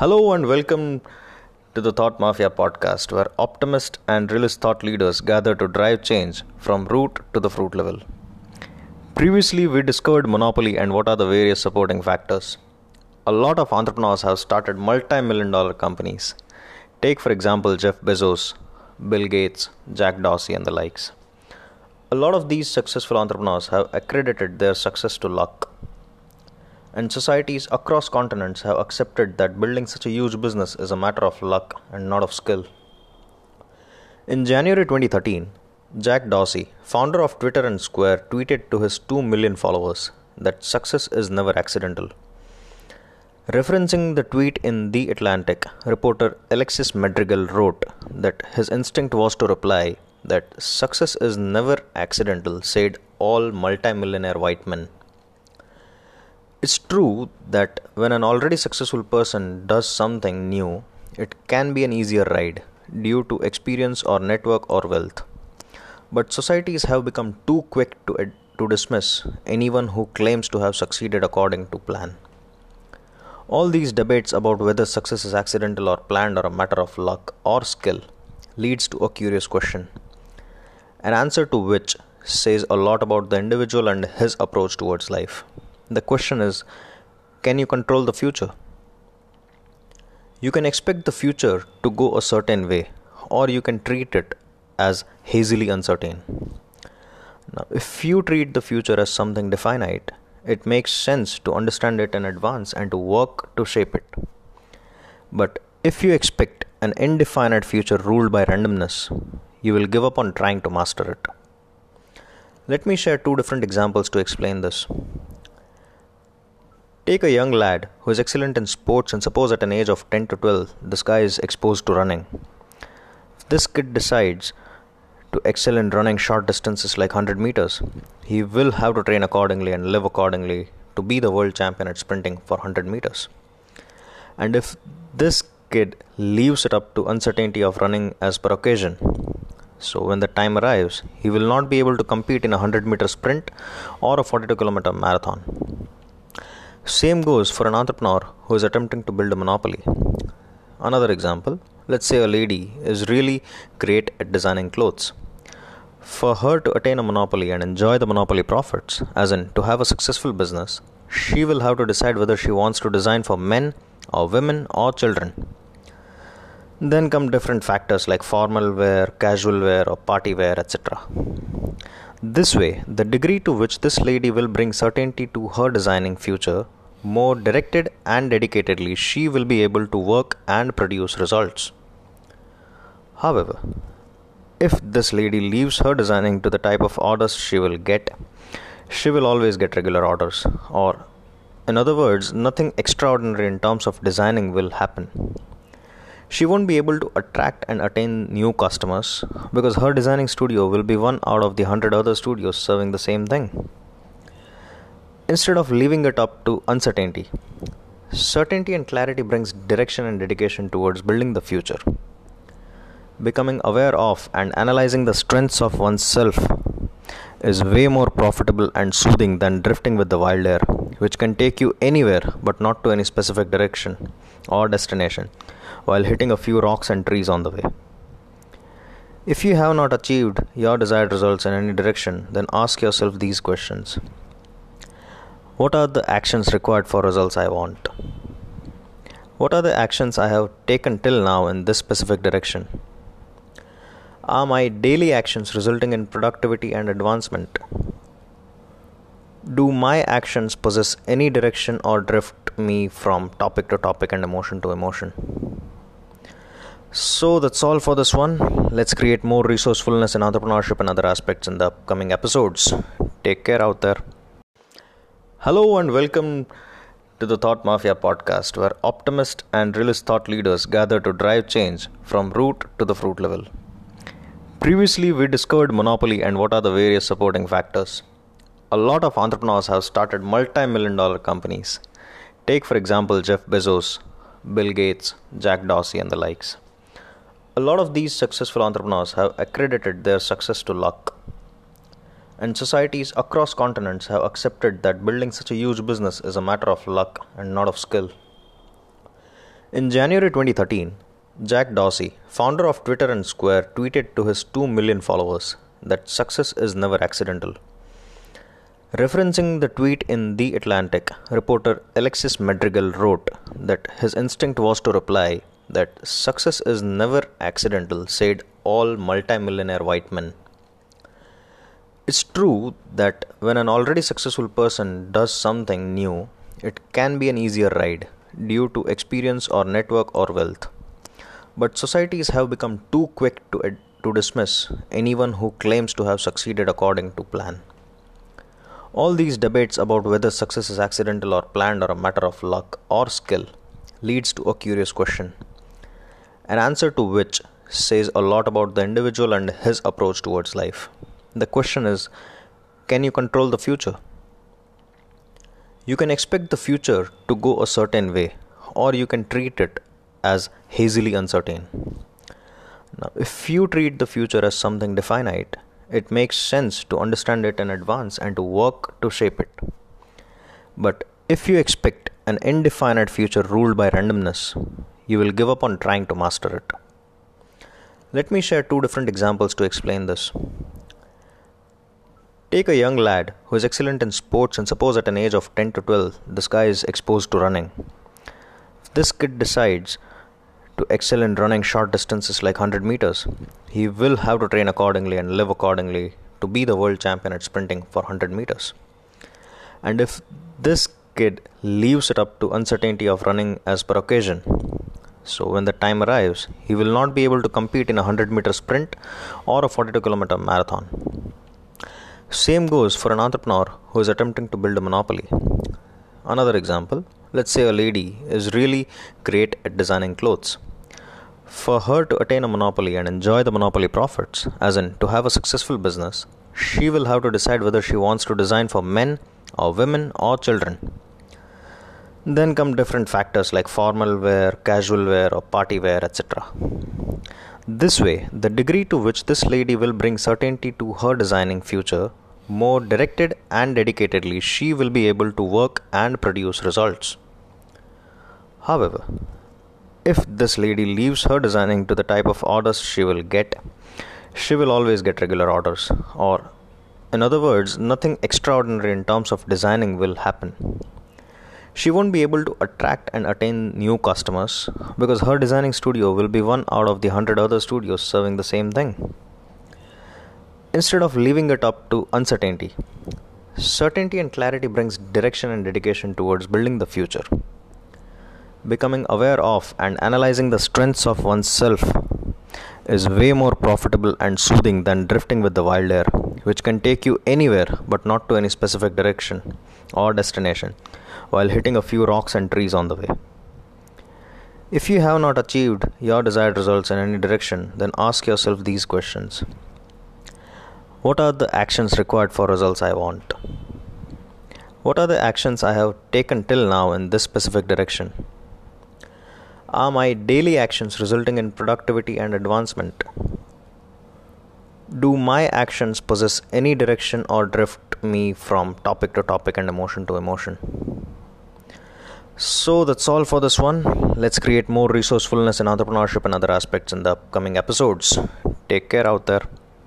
Hello and welcome to the Thought Mafia podcast, where optimist and realist thought leaders gather to drive change from root to the fruit level. Previously, we discovered monopoly and what are the various supporting factors. A lot of entrepreneurs have started multi million dollar companies. Take, for example, Jeff Bezos, Bill Gates, Jack Dorsey, and the likes. A lot of these successful entrepreneurs have accredited their success to luck and societies across continents have accepted that building such a huge business is a matter of luck and not of skill. In January 2013, Jack Dorsey, founder of Twitter and Square, tweeted to his 2 million followers that success is never accidental. Referencing the tweet in The Atlantic, reporter Alexis Madrigal wrote that his instinct was to reply that success is never accidental, said all multimillionaire white men. It's true that when an already successful person does something new, it can be an easier ride due to experience or network or wealth. But societies have become too quick to, to dismiss anyone who claims to have succeeded according to plan. All these debates about whether success is accidental or planned or a matter of luck or skill leads to a curious question. An answer to which says a lot about the individual and his approach towards life. The question is can you control the future? You can expect the future to go a certain way, or you can treat it as hazily uncertain. Now, if you treat the future as something definite, it makes sense to understand it in advance and to work to shape it. But if you expect an indefinite future ruled by randomness, you will give up on trying to master it. Let me share two different examples to explain this. Take a young lad who is excellent in sports and suppose at an age of 10 to 12 this guy is exposed to running. If this kid decides to excel in running short distances like 100 meters, he will have to train accordingly and live accordingly to be the world champion at sprinting for 100 meters. And if this kid leaves it up to uncertainty of running as per occasion, so when the time arrives, he will not be able to compete in a 100 meter sprint or a 42 kilometer marathon. Same goes for an entrepreneur who is attempting to build a monopoly. Another example let's say a lady is really great at designing clothes. For her to attain a monopoly and enjoy the monopoly profits, as in to have a successful business, she will have to decide whether she wants to design for men or women or children. Then come different factors like formal wear, casual wear, or party wear, etc. This way, the degree to which this lady will bring certainty to her designing future more directed and dedicatedly, she will be able to work and produce results. However, if this lady leaves her designing to the type of orders she will get, she will always get regular orders, or in other words, nothing extraordinary in terms of designing will happen. She won't be able to attract and attain new customers because her designing studio will be one out of the hundred other studios serving the same thing instead of leaving it up to uncertainty. Certainty and clarity brings direction and dedication towards building the future. Becoming aware of and analyzing the strengths of oneself is way more profitable and soothing than drifting with the wild air, which can take you anywhere but not to any specific direction or destination, while hitting a few rocks and trees on the way. If you have not achieved your desired results in any direction, then ask yourself these questions what are the actions required for results I want? What are the actions I have taken till now in this specific direction? Are my daily actions resulting in productivity and advancement? Do my actions possess any direction or drift me from topic to topic and emotion to emotion? So that's all for this one. Let's create more resourcefulness in entrepreneurship and other aspects in the upcoming episodes. Take care out there. Hello and welcome to the Thought Mafia podcast, where optimist and realist thought leaders gather to drive change from root to the fruit level. Previously, we discovered monopoly and what are the various supporting factors. A lot of entrepreneurs have started multi million dollar companies. Take, for example, Jeff Bezos, Bill Gates, Jack Dorsey, and the likes. A lot of these successful entrepreneurs have accredited their success to luck and societies across continents have accepted that building such a huge business is a matter of luck and not of skill. In January 2013, Jack Dorsey, founder of Twitter and Square, tweeted to his 2 million followers that success is never accidental. Referencing the tweet in The Atlantic, reporter Alexis Madrigal wrote that his instinct was to reply that success is never accidental, said all multimillionaire white men. It's true that when an already successful person does something new, it can be an easier ride due to experience or network or wealth. But societies have become too quick to, to dismiss anyone who claims to have succeeded according to plan. All these debates about whether success is accidental or planned or a matter of luck or skill leads to a curious question. An answer to which says a lot about the individual and his approach towards life. The question is can you control the future? You can expect the future to go a certain way, or you can treat it as hazily uncertain. Now, if you treat the future as something definite, it makes sense to understand it in advance and to work to shape it. But if you expect an indefinite future ruled by randomness, you will give up on trying to master it. Let me share two different examples to explain this. Take a young lad who is excellent in sports and suppose at an age of 10 to 12 this guy is exposed to running. If this kid decides to excel in running short distances like 100 meters, he will have to train accordingly and live accordingly to be the world champion at sprinting for 100 meters. And if this kid leaves it up to uncertainty of running as per occasion, so when the time arrives, he will not be able to compete in a 100 meter sprint or a 42 kilometer marathon. Same goes for an entrepreneur who is attempting to build a monopoly. Another example let's say a lady is really great at designing clothes. For her to attain a monopoly and enjoy the monopoly profits, as in to have a successful business, she will have to decide whether she wants to design for men or women or children. Then come different factors like formal wear, casual wear, or party wear, etc. This way, the degree to which this lady will bring certainty to her designing future, more directed and dedicatedly, she will be able to work and produce results. However, if this lady leaves her designing to the type of orders she will get, she will always get regular orders, or in other words, nothing extraordinary in terms of designing will happen she won't be able to attract and attain new customers because her designing studio will be one out of the hundred other studios serving the same thing. Instead of leaving it up to uncertainty, certainty and clarity brings direction and dedication towards building the future. Becoming aware of and analyzing the strengths of oneself is way more profitable and soothing than drifting with the wild air, which can take you anywhere but not to any specific direction or destination while hitting a few rocks and trees on the way. If you have not achieved your desired results in any direction, then ask yourself these questions What are the actions required for results I want? What are the actions I have taken till now in this specific direction? Are my daily actions resulting in productivity and advancement? Do my actions possess any direction or drift me from topic to topic and emotion to emotion? So that's all for this one. Let's create more resourcefulness in entrepreneurship and other aspects in the upcoming episodes. Take care out there.